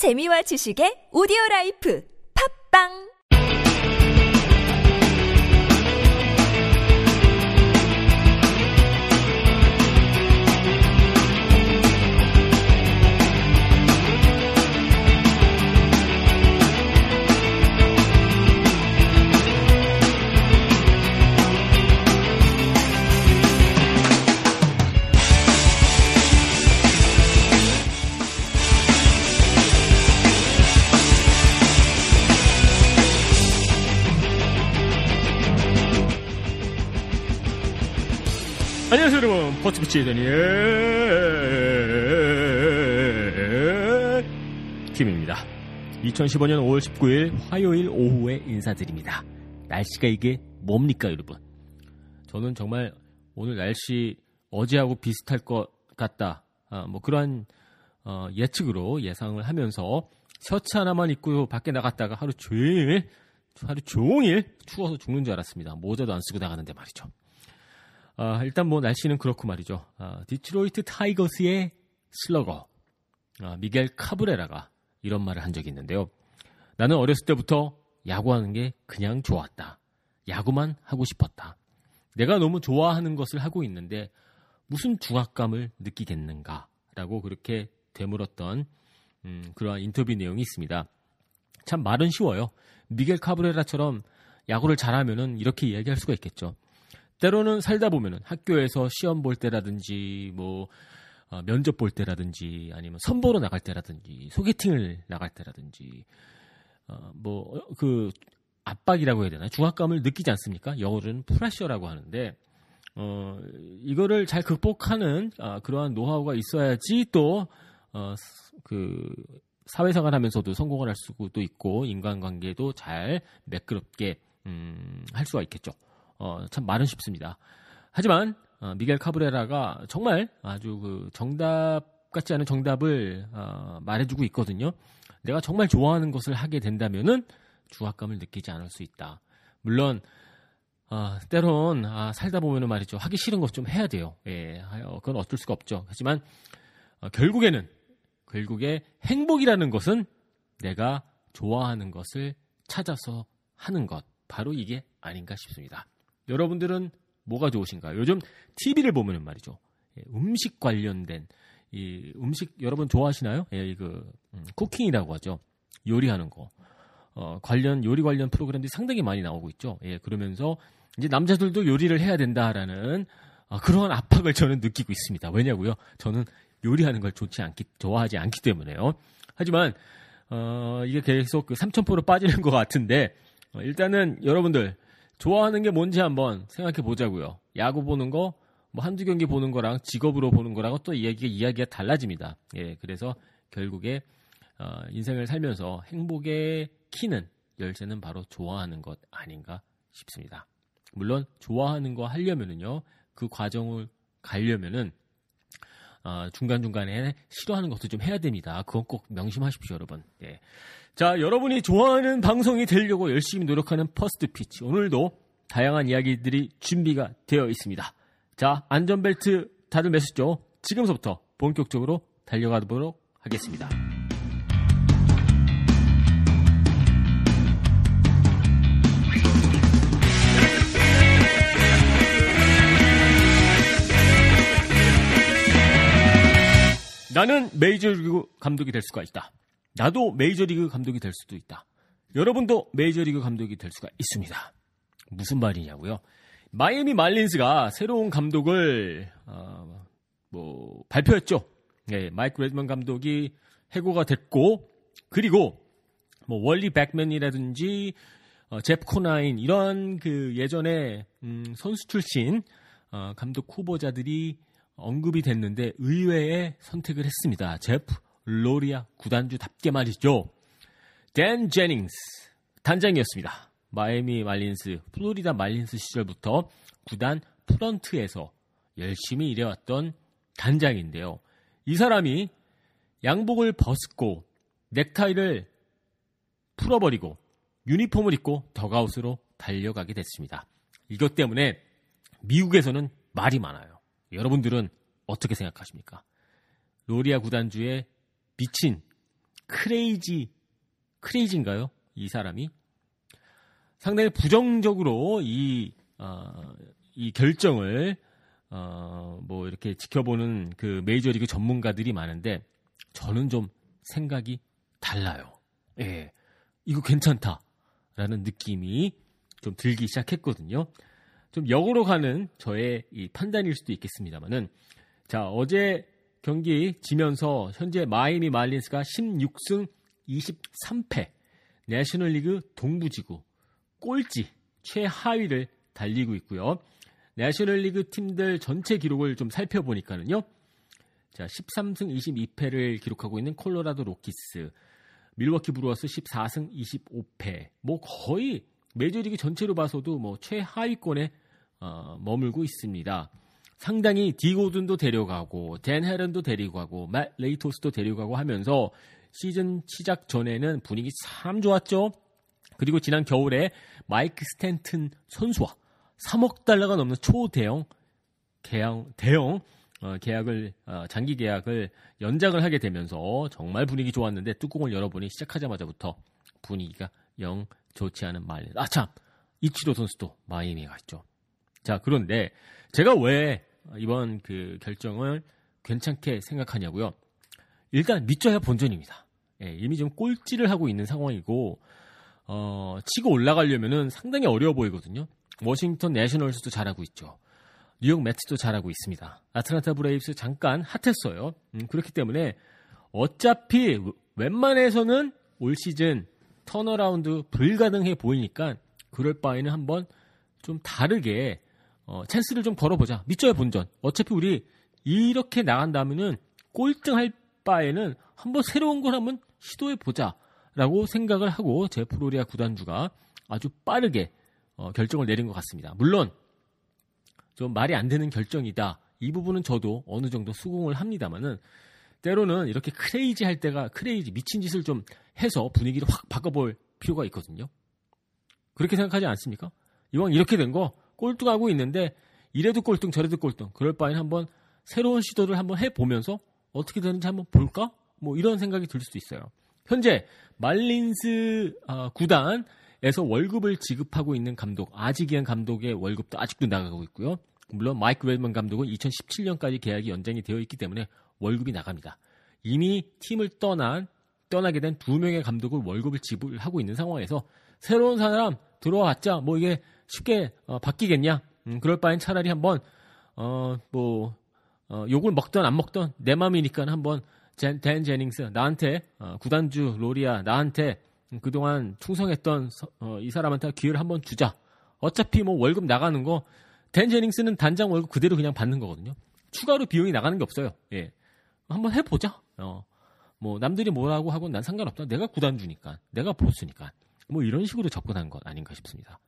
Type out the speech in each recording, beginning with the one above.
재미와 지식의 오디오 라이프. 팝빵 안녕하세요 여러분. 버스피치의 다니엘 김입니다. 2015년 5월 19일 화요일 오후에 인사드립니다. 날씨가 이게 뭡니까 여러분? 저는 정말 오늘 날씨 어제하고 비슷할 것 같다. 아, 뭐 그러한 어, 예측으로 예상을 하면서 셔츠 하나만 입고 밖에 나갔다가 하루 종일 하루 종일 추워서 죽는 줄 알았습니다. 모자도 안 쓰고 나가는데 말이죠 아, 일단 뭐 날씨는 그렇고 말이죠. 아, 디트로이트 타이거스의 슬러거 아, 미겔 카브레라가 이런 말을 한 적이 있는데요. 나는 어렸을 때부터 야구하는 게 그냥 좋았다. 야구만 하고 싶었다. 내가 너무 좋아하는 것을 하고 있는데 무슨 중압감을 느끼겠는가라고 그렇게 되물었던 음, 그러한 인터뷰 내용이 있습니다. 참 말은 쉬워요. 미겔 카브레라처럼 야구를 잘하면은 이렇게 이야기할 수가 있겠죠. 때로는 살다 보면은 학교에서 시험 볼 때라든지 뭐 어, 면접 볼 때라든지 아니면 선보러 나갈 때라든지 소개팅을 나갈 때라든지 어, 뭐그 압박이라고 해야 되나 중압감을 느끼지 않습니까? 영어로는 프레셔라고 하는데 어, 이거를 잘 극복하는 아, 그러한 노하우가 있어야지 또 어, 그 사회생활 하면서도 성공을 할 수도 있고 인간관계도 잘 매끄럽게 음, 할 수가 있겠죠. 어, 참 말은 쉽습니다. 하지만 어, 미겔 카브레라가 정말 아주 그 정답 같지 않은 정답을 어, 말해주고 있거든요. 내가 정말 좋아하는 것을 하게 된다면은 중압감을 느끼지 않을 수 있다. 물론 어, 때론 아, 살다 보면은 말이죠 하기 싫은 것 좀 해야 돼요. 예, 그건 어쩔 수가 없죠. 하지만 어, 결국에는 결국에 행복이라는 것은 내가 좋아하는 것을 찾아서 하는 것 바로 이게 아닌가 싶습니다. 여러분들은 뭐가 좋으신가요? 요즘 TV를 보면은 말이죠. 예, 음식 관련된 이 음식 여러분 좋아하시나요? 예, 그 음, 쿠킹이라고 하죠. 요리하는 거. 어, 관련 요리 관련 프로그램들이 상당히 많이 나오고 있죠. 예, 그러면서 이제 남자들도 요리를 해야 된다라는 어, 그러한 압박을 저는 느끼고 있습니다. 왜냐고요? 저는 요리하는 걸 좋지 않기 좋아하지 않기 때문에요. 하지만 어, 이게 계속 그 삼천포로 빠지는 것 같은데 어, 일단은 여러분들 좋아하는 게 뭔지 한번 생각해 보자고요. 야구 보는 거, 뭐 한두 경기 보는 거랑 직업으로 보는 거랑은 또 이야기가, 이야기가 달라집니다. 예, 그래서 결국에, 어, 인생을 살면서 행복의 키는 열쇠는 바로 좋아하는 것 아닌가 싶습니다. 물론, 좋아하는 거 하려면은요, 그 과정을 가려면은, 어, 중간 중간에 싫어하는 것도 좀 해야 됩니다. 그건 꼭 명심하십시오, 여러분. 예. 자, 여러분이 좋아하는 방송이 되려고 열심히 노력하는 First Pitch. 오늘도 다양한 이야기들이 준비가 되어 있습니다. 자, 안전벨트 다들 매셨죠? 지금서부터 본격적으로 달려가 보도록 하겠습니다. 나는 메이저 리그 감독이 될 수가 있다. 나도 메이저리그 감독이 될 수도 있다. 여러분도 메이저리그 감독이 될 수가 있습니다. 무슨 말이냐고요? 마이애미 말린스가 새로운 감독을 어, 뭐 발표했죠. 네, 마이크 레드먼 감독이 해고가 됐고 그리고 뭐 월리 백맨이라든지 어, 제프 코나인 이런 그 예전에 음, 선수 출신 어, 감독 후보자들이 언급이 됐는데 의외의 선택을 했습니다. 제프 로리아 구단주답게 말이죠. 댄 제닝스 단장이었습니다. 마이애미 말린스, 플로리다 말린스 시절부터 구단 프런트에서 열심히 일해왔던 단장인데요. 이 사람이 양복을 벗고 넥타이를 풀어버리고 유니폼을 입고 더가웃으로 달려가게 됐습니다. 이것 때문에 미국에서는 말이 많아요. 여러분들은 어떻게 생각하십니까? 로리아 구단주의 미친 크레이지 크레이지인가요? 이 사람이 상당히 부정적으로 이, 어, 이 결정을 어, 뭐 이렇게 지켜보는 그 메이저리그 전문가들이 많은데 저는 좀 생각이 달라요. 예. 이거 괜찮다라는 느낌이 좀 들기 시작했거든요. 좀 역으로 가는 저의 이 판단일 수도 있겠습니다만은 자, 어제 경기 지면서 현재 마이미 말린스가 16승 23패 내셔널리그 동부지구 꼴찌 최하위를 달리고 있고요. 내셔널리그 팀들 전체 기록을 좀 살펴보니까는요. 자, 13승 22패를 기록하고 있는 콜로라도 로키스, 밀워키 브루어스 14승 25패. 뭐 거의 메이저리그 전체로 봐서도 뭐 최하위권에 어, 머물고 있습니다. 상당히 디 고든도 데려가고 댄 헤런도 데리고 가고 맷 레이토스도 데리고 가고 하면서 시즌 시작 전에는 분위기 참 좋았죠. 그리고 지난 겨울에 마이크 스탠튼 선수와 3억 달러가 넘는 초대형 계약, 대형 어, 계약을 어, 장기 계약을 연장을 하게 되면서 정말 분위기 좋았는데 뚜껑을 열어보니 시작하자마자부터 분위기가 영 좋지 않은 말린. 아참 이치로 선수도 마이애미에 갔죠. 자 그런데 제가 왜 이번 그 결정을 괜찮게 생각하냐고요. 일단 믿져야 본전입니다. 예, 이미 좀 꼴찌를 하고 있는 상황이고 어, 치고 올라가려면은 상당히 어려워 보이거든요. 워싱턴 내셔널스도 잘하고 있죠. 뉴욕 메츠도 잘하고 있습니다. 아틀란타 브레이브스 잠깐 hot했어요. 음, 그렇기 때문에 어차피 웬만해서는 올 시즌 turnaround 불가능해 보이니까 그럴 바에는 한번 좀 다르게 어, 찬스를 좀 걸어보자. 믿져야 본전. 어차피 우리 이렇게 나간다면은 꼴등할 바에는 한번 새로운 걸 한번 시도해 보자라고 생각을 하고 제프 로리아 구단주가 아주 빠르게 어, 결정을 내린 것 같습니다. 물론 좀 말이 안 되는 결정이다. 이 부분은 저도 어느 정도 수긍을 합니다만은 때로는 이렇게 크레이지 할 때가 크레이지 미친 짓을 좀 해서 분위기를 확 바꿔볼 필요가 있거든요. 그렇게 생각하지 않습니까? 이왕 이렇게 된 거 꼴등하고 있는데 이래도 꼴등 저래도 꼴등 그럴 바엔 한번 새로운 시도를 한번 해보면서 어떻게 되는지 한번 볼까? 뭐 이런 생각이 들 수도 있어요. 현재 말린스 어, 구단 에서 월급을 지급하고 있는 감독 아지기안 감독의 월급도 아직도 나가고 있고요. 물론 마이크 웨드먼 감독은 2017년까지 계약이 연장이 되어 있기 때문에 월급이 나갑니다. 이미 팀을 떠난 떠나게 된 두 명의 감독을 월급을 지불하고 있는 상황에서 새로운 사람 들어왔자 뭐 이게 쉽게 어, 바뀌겠냐? 음, 그럴 바엔 차라리 한번 어 뭐 어, 욕을 먹던 안 먹던 내 맘이니까 한번 댄, 댄 제닝스 나한테 어, 구단주 로리아 나한테 그동안 충성했던 어, 이 사람한테 기회를 한번 주자. 어차피 뭐 월급 나가는 거, 댄 제닝스는 단장 월급 그대로 그냥 받는 거거든요. 추가로 비용이 나가는 게 없어요. 예. 한번 해보자. 어. 뭐, 남들이 뭐라고 하고 난 상관없다. 내가 구단주니까. 내가 보스니까. 뭐 이런 식으로 접근한 것 아닌가 싶습니다.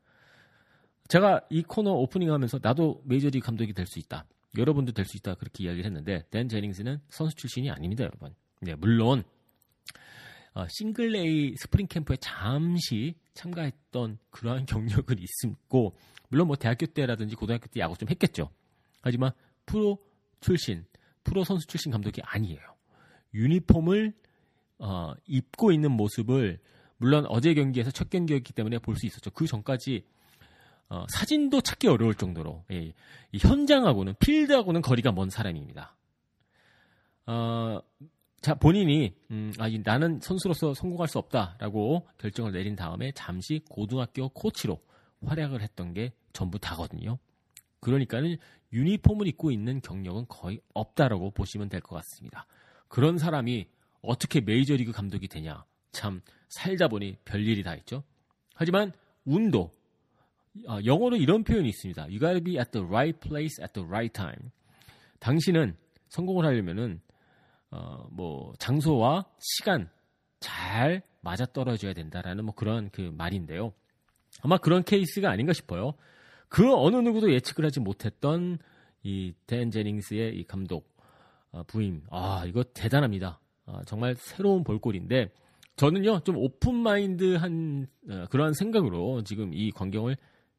제가 이 코너 오프닝 하면서 나도 메이저리그 감독이 될 수 있다. 여러분도 될 수 있다. 그렇게 이야기를 했는데, 댄 제닝스는 선수 출신이 아닙니다, 여러분. 네, 물론, 어, Single A 스프링 캠프에 잠시 참가했던 그러한 경력은 있고 물론 뭐 대학교 때라든지 고등학교 때 야구 좀 했겠죠. 하지만 프로 출신, 프로 선수 출신 감독이 아니에요. 유니폼을 어, 입고 있는 모습을 물론 어제 경기에서 첫 경기였기 때문에 볼 수 있었죠. 그 전까지 어, 사진도 찾기 어려울 정도로 예, 현장하고는 필드하고는 거리가 먼 사람입니다. 어, 자, 본인이, 음, 아, 나는 선수로서 성공할 수 없다라고 결정을 내린 다음에 잠시 고등학교 코치로 활약을 했던 게 전부 다거든요. 그러니까는 유니폼을 입고 있는 경력은 거의 없다라고 보시면 될 것 같습니다. 그런 사람이 어떻게 메이저리그 감독이 되냐. 참, 살다 보니 별일이 다 있죠. 하지만 운도, 어, 영어로 이런 표현이 있습니다. You gotta be at the right place at the right time. 당신은 성공을 하려면은 어, 뭐 장소와 시간 잘 맞아 떨어져야 된다라는 뭐 그런 그 말인데요. 아마 그런 케이스가 아닌가 싶어요. 그 어느 누구도 예측을 하지 못했던 이댄 제닝스의 이 감독 어, 부임. 아 이거 대단합니다. 아, 정말 새로운 볼거리인데 저는요 좀 오픈 마인드한 어, 그런 생각으로 지금 이 광경을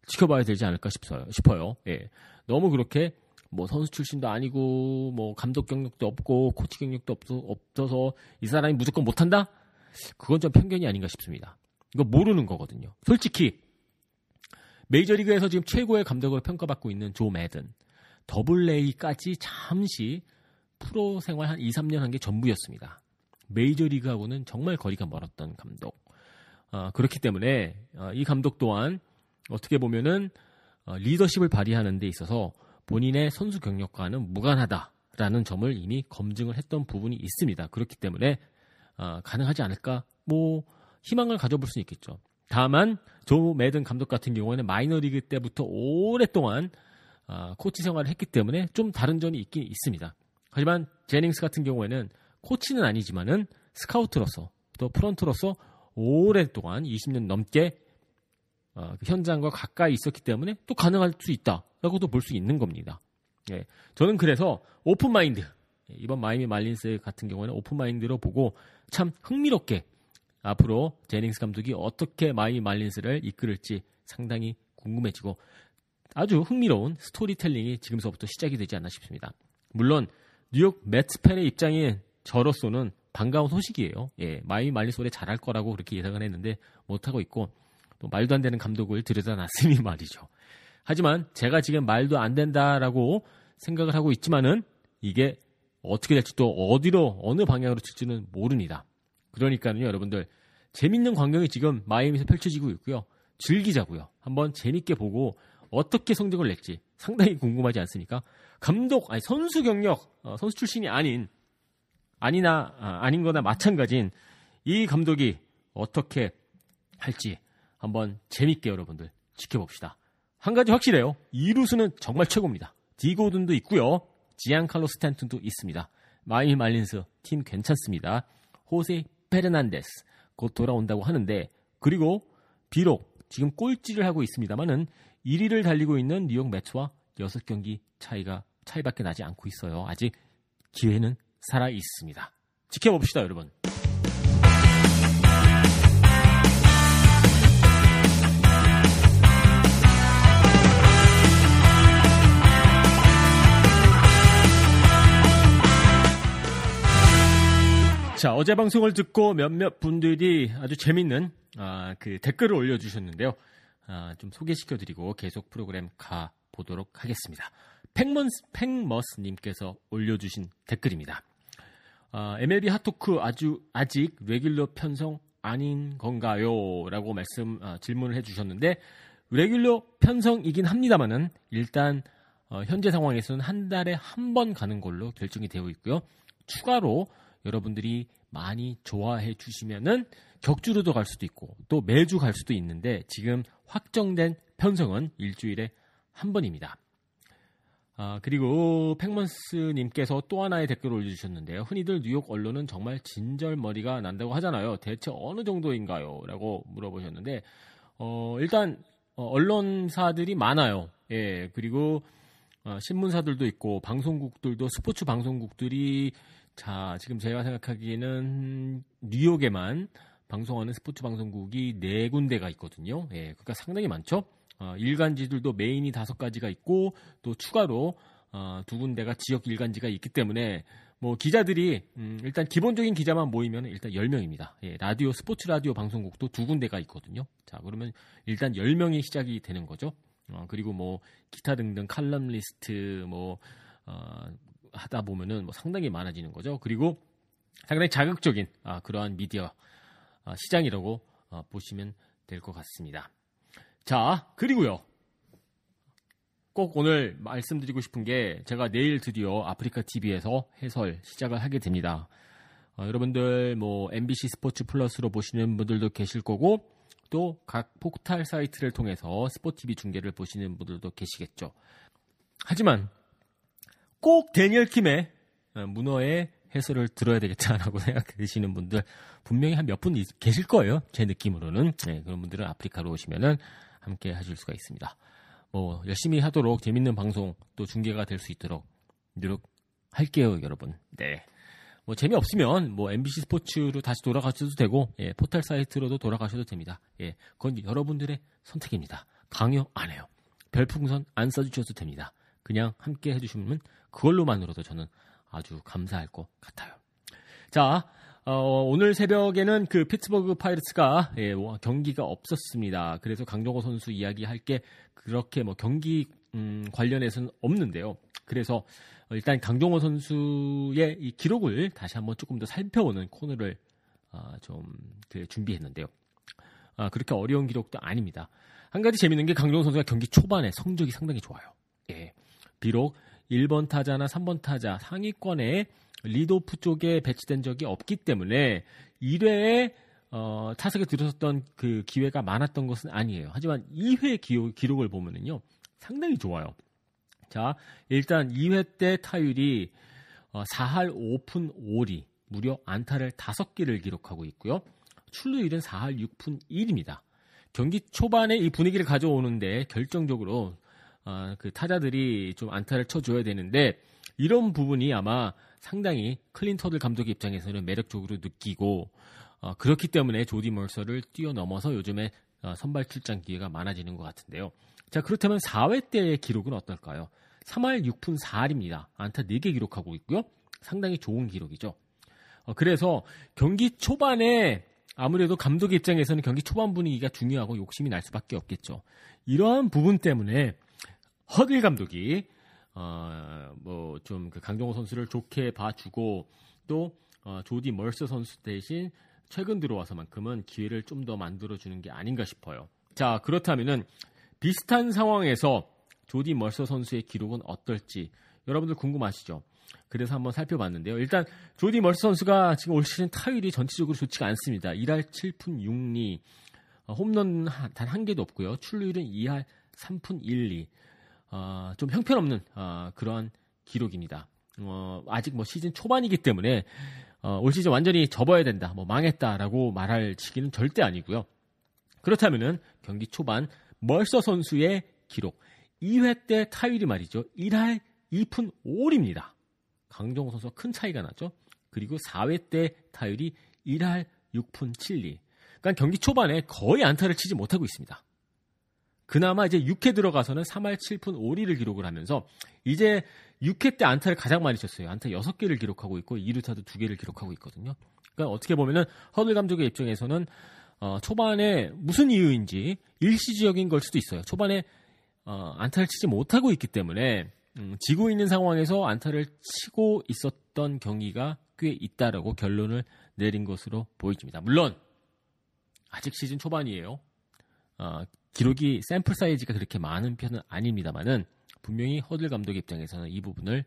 지켜봐야 되지 않을까 싶어요. 싶어요. 예. 너무 그렇게 뭐 선수 출신도 아니고 뭐 감독 경력도 없고 코치 경력도 없어, 없어 서 이 사람이 무조건 못한다? 그건 좀 편견이 아닌가 싶습니다. 이거 모르는 거거든요. 솔직히 메이저리그에서 지금 최고의 감독으로 평가받고 있는 조 매든 더블 A까지 잠시 프로 생활 한 2, 3년 한 게 전부였습니다. 메이저리그하고는 정말 거리가 멀었던 감독. 어, 그렇기 때문에 어, 이 감독 또한 어떻게 보면은 어, 리더십을 발휘하는 데 있어서 본인의 선수 경력과는 무관하다라는 점을 이미 검증을 했던 부분이 있습니다. 그렇기 때문에 어, 가능하지 않을까? 뭐 희망을 가져볼 수 있겠죠. 다만 조 매든 감독 같은 경우에는 마이너리그 때부터 오랫동안 어, 코치 생활을 했기 때문에 좀 다른 점이 있긴 있습니다. 하지만 제닝스 같은 경우에는 코치는 아니지만은 스카우트로서 또 프런트로서 오랫동안 20년 넘게 어, 그 현장과 가까이 있었기 때문에 또 가능할 수 있다라고도 볼 수 있는 겁니다. 예, 저는 그래서 open mind 예, 이번 마이애미 말린스 같은 경우는 open mind로 보고 참 흥미롭게 앞으로 제닝스 감독이 어떻게 마이애미 말린스를 이끌을지 상당히 궁금해지고 아주 흥미로운 스토리텔링이 지금서부터 시작이 되지 않나 싶습니다. 물론 뉴욕 메츠 팬의 입장인 저로서는 반가운 소식이에요. 예, 마이애미 말린스 올해 잘할 거라고 그렇게 예상을 했는데 못하고 있고 또 말도 안 되는 감독을 들여다놨으니 말이죠. 하지만 제가 지금 말도 안 된다라고 생각을 하고 있지만은 이게 어떻게 될지 또 어디로 어느 방향으로 칠지는 모릅니다. 그러니까요 여러분들 재밌는 광경이 지금 마이애미에서 펼쳐지고 있고요. 즐기자고요. 한번 재밌게 보고 어떻게 성적을 낼지 상당히 궁금하지 않습니까? 감독 아니 선수 경력 어, 선수 출신이 아닌 아니나 아, 아닌거나 마찬가지인 이 감독이 어떻게 할지 한번 재밌게 여러분들 지켜봅시다. 한 가지 확실해요. 이루수는 정말 최고입니다. 디고든도 있고요. 지안칼로 스탠튼도 있습니다. 마이애미 말린스 팀 괜찮습니다. 호세 페르난데스 곧 돌아온다고 하는데 그리고 비록 지금 꼴찌를 하고 있습니다만은 1위를 달리고 있는 뉴욕 메츠와 6경기 차이가 차이밖에 나지 않고 있어요. 아직 기회는 살아 있습니다. 지켜봅시다, 여러분. 자, 어제 방송을 듣고 몇몇 분들이 아주 재밌는 아, 그 댓글을 올려주셨는데요. 아, 좀 소개시켜드리고 계속 프로그램 가 보도록 하겠습니다. 팽먼스, 팽머스님께서 올려주신 댓글입니다. 아, MLB 핫토크 아주 아직 레귤러 편성 아닌 건가요? 라고 말씀 아, 질문을 해주셨는데 레귤러 편성이긴 합니다만은 일단 어, 현재 상황에서는 한 달에 한 번 가는 걸로 결정이 되어 있고요. 추가로 여러분들이 많이 좋아해 주시면은 격주로도 갈 수도 있고 또 매주 갈 수도 있는데 지금 확정된 편성은 일주일에 한 번입니다. 아, 그리고 팽먼스님께서 또 하나의 댓글을 올려주셨는데요. 흔히들 뉴욕 언론은 정말 진절머리가 난다고 하잖아요. 대체 어느 정도인가요? 라고 물어보셨는데, 어, 일단, 어, 언론사들이 많아요. 예, 그리고, 어, 신문사들도 있고, 방송국들도, 스포츠 방송국들이 자, 지금 제가 생각하기에는 뉴욕에만 방송하는 스포츠 방송국이 네 군데가 있거든요. 예, 그러니까 상당히 많죠. 어, 일간지들도 메인이 다섯 가지가 있고 또 추가로 어, 두 군데가 지역 일간지가 있기 때문에 뭐 기자들이 음, 일단 기본적인 기자만 모이면 일단 10명입니다. 예, 라디오 스포츠 라디오 방송국도 두 군데가 있거든요. 자, 그러면 일단 10명이 시작이 되는 거죠. 어, 그리고 뭐 기타 등등 칼럼 리스트 뭐 어, 하다 보면은 뭐 상당히 많아지는 거죠. 그리고 상당히 자극적인 아, 그러한 미디어 아, 시장이라고 아, 보시면 될 것 같습니다. 자, 그리고요. 꼭 오늘 말씀드리고 싶은 게 제가 내일 드디어 아프리카 TV에서 해설 시작을 하게 됩니다. 어, 여러분들 뭐 MBC 스포츠 플러스로 보시는 분들도 계실 거고 또 각 포탈 사이트를 통해서 스포티비 중계를 보시는 분들도 계시겠죠. 하지만 꼭 데니얼 킴의 어, 문어의 해설을 들어야 되겠다라고 생각되시는 분들 분명히 한 몇 분 계실 거예요. 제 느낌으로는 네, 그런 분들은 아프리카로 오시면은 함께 하실 수가 있습니다. 뭐 열심히 하도록 재밌는 방송 또 중계가 될 수 있도록 노력할게요, 여러분. 네. 뭐 재미 없으면 뭐 MBC 스포츠로 다시 돌아가셔도 되고 예, 포털 사이트로도 돌아가셔도 됩니다. 예, 그건 여러분들의 선택입니다. 강요 안 해요. 별풍선 안 써주셔도 됩니다. 그냥 함께 해주시면 그걸로만으로도 저는 아주 감사할 것 같아요. 자, 어, 오늘 새벽에는 그 피츠버그 파이러츠가 예, 뭐 경기가 없었습니다. 그래서 강정호 선수 이야기할 게 그렇게 뭐 경기 음, 관련해서는 없는데요. 그래서 일단 강정호 선수의 이 기록을 다시 한번 조금 더 살펴보는 코너를 어, 좀그 준비했는데요. 아, 그렇게 어려운 기록도 아닙니다. 한 가지 재밌는 게 강정호 선수가 경기 초반에 성적이 상당히 좋아요. 예. 비록 1번 타자나 3번 타자 상위권에 leadoff 쪽에 배치된 적이 없기 때문에 1회에 어, 타석에 들어섰던 그 기회가 많았던 것은 아니에요. 하지만 2회 기록, 기록 을 보면은요, 상당히 좋아요. 자, 일단 2회 때 타율이 어, 4할 5푼 5리, 무려 안타를 5개를 기록하고 있고요. 출루율은 4할 6푼 1입니다. 경기 초반에 이 분위기를 가져오는데 결정적으로 어, 그 타자들이 좀 안타를 쳐줘야 되는데 이런 부분이 아마 상당히 클린 터들 감독의 입장에서는 매력적으로 느끼고 어, 그렇기 때문에 조디 멀서를 뛰어넘어서 요즘에 어, 선발 출장 기회가 많아지는 것 같은데요. 자 그렇다면 4회 때의 기록은 어떨까요? 3할 6푼 4할입니다. 안타 4개 기록하고 있고요. 상당히 좋은 기록이죠. 어, 그래서 경기 초반에 아무래도 감독의 입장에서는 경기 초반 분위기가 중요하고 욕심이 날 수밖에 없겠죠. 이러한 부분 때문에 허들 감독이 어, 뭐, 좀, 그 강정호 선수를 좋게 봐주고, 또, 어, 조디 멀서 선수 대신 최근 들어와서만큼은 기회를 좀 더 만들어주는 게 아닌가 싶어요. 자, 그렇다면은, 비슷한 상황에서 조디 멀서 선수의 기록은 어떨지, 여러분들 궁금하시죠? 그래서 한번 살펴봤는데요. 일단, 조디 멀서 선수가 지금 올 시즌 타율이 전체적으로 좋지가 않습니다. 1할 7푼 6리, 어, 홈런 단 한 개도 없고요. 출루율은 2할 3푼 1리. 어, 좀 형편없는 어, 그런 기록입니다. 어, 아직 뭐 시즌 초반이기 때문에 어, 올 시즌 완전히 접어야 된다, 뭐 망했다라고 말할 시기는 절대 아니고요. 그렇다면은 경기 초반 멀서 선수의 기록 2회 때 타율이 말이죠 1할 2푼 5입니다. 강정호 선수와 큰 차이가 나죠. 그리고 4회 때 타율이 1할 6푼 7리. 그러니까 경기 초반에 거의 안타를 치지 못하고 있습니다. 그나마 이제 6회 들어가서는 3할 7푼 5리를 기록을 하면서 이제 6회 때 안타를 가장 많이 쳤어요. 안타 6개를 기록하고 있고 2루타도 2개를 기록하고 있거든요. 그러니까 어떻게 보면은 허들 감독의 입장에서는 어, 초반에 무슨 이유인지 일시적인 걸 수도 있어요. 초반에 어, 안타를 치지 못하고 있기 때문에 음, 지고 있는 상황에서 안타를 치고 있었던 경기가 꽤 있다라고 결론을 내린 것으로 보여집니다. 물론 아직 시즌 초반이에요. 어, 기록이 샘플 사이즈가 그렇게 많은 편은 아닙니다만은 분명히 허들 감독 입장에서는 이 부분을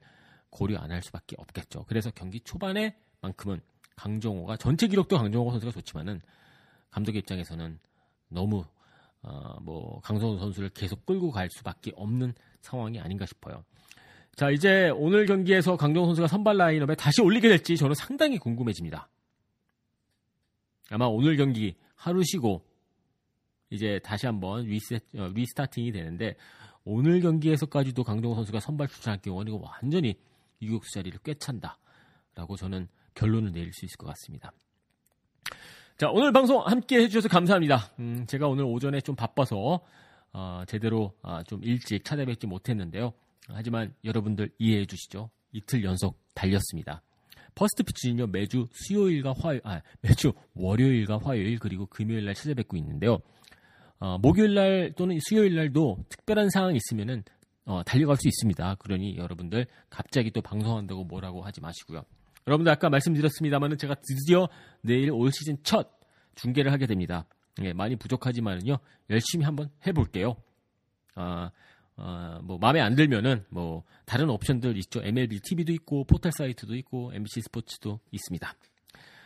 고려 안 할 수밖에 없겠죠. 그래서 경기 초반에만큼은 강정호가 전체 기록도 강정호 선수가 좋지만은 감독의 입장에서는 너무 어, 뭐 강정호 선수를 계속 끌고 갈 수밖에 없는 상황이 아닌가 싶어요. 자 이제 오늘 경기에서 강정호 선수가 선발 라인업에 다시 올리게 될지 저는 상당히 궁금해집니다. 아마 오늘 경기 하루 쉬고 이제 다시 한번 리셋, 어, 리스타팅이 되는데 오늘 경기에서까지도 강정호 선수가 선발 출전할 경우는 이거 완전히 유격수 자리를 꿰찬다라고 저는 결론을 내릴 수 있을 것 같습니다. 자 오늘 방송 함께 해주셔서 감사합니다. 음, 제가 오늘 오전에 좀 바빠서 어, 제대로 어, 좀 일찍 찾아뵙지 못했는데요. 하지만 여러분들 이해해 주시죠. 이틀 연속 달렸습니다. 퍼스트 피치는요 매주 수요일과 화요일, 아 매주 월요일과 화요일 그리고 금요일 날 찾아뵙고 있는데요. 어, 목요일 날 또는 수요일 날도 특별한 상황이 있으면은 어, 달려갈 수 있습니다. 그러니 여러분들 갑자기 또 방송한다고 뭐라고 하지 마시고요. 여러분들 아까 말씀드렸습니다만은 제가 드디어 내일 올 시즌 첫 중계를 하게 됩니다. 예, 많이 부족하지만은요 열심히 한번 해볼게요. 아, 어, 뭐 마음에 안 들면은 뭐 다른 옵션들 있죠. MLB TV도 있고 포털 사이트도 있고 MBC 스포츠도 있습니다.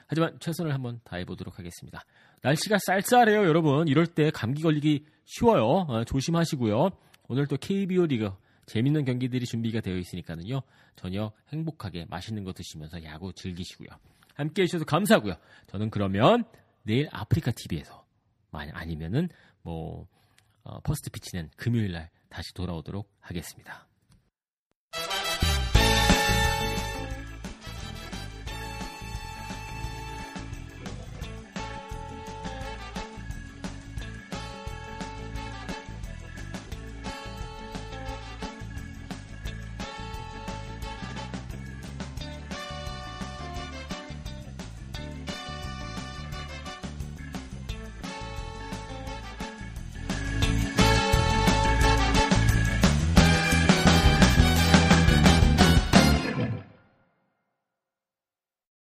하지만 최선을 한번 다해보도록 하겠습니다. 날씨가 쌀쌀해요, 여러분. 이럴 때 감기 걸리기 쉬워요. 어, 조심하시고요. 오늘 또 KBO 리그 재밌는 경기들이 준비가 되어 있으니까는요. 저녁 행복하게 맛있는 거 드시면서 야구 즐기시고요. 함께 해주셔서 감사하고요. 저는 그러면 내일 아프리카 TV에서 아니면은 뭐 어, 퍼스트 피치는 금요일 날 다시 돌아오도록 하겠습니다.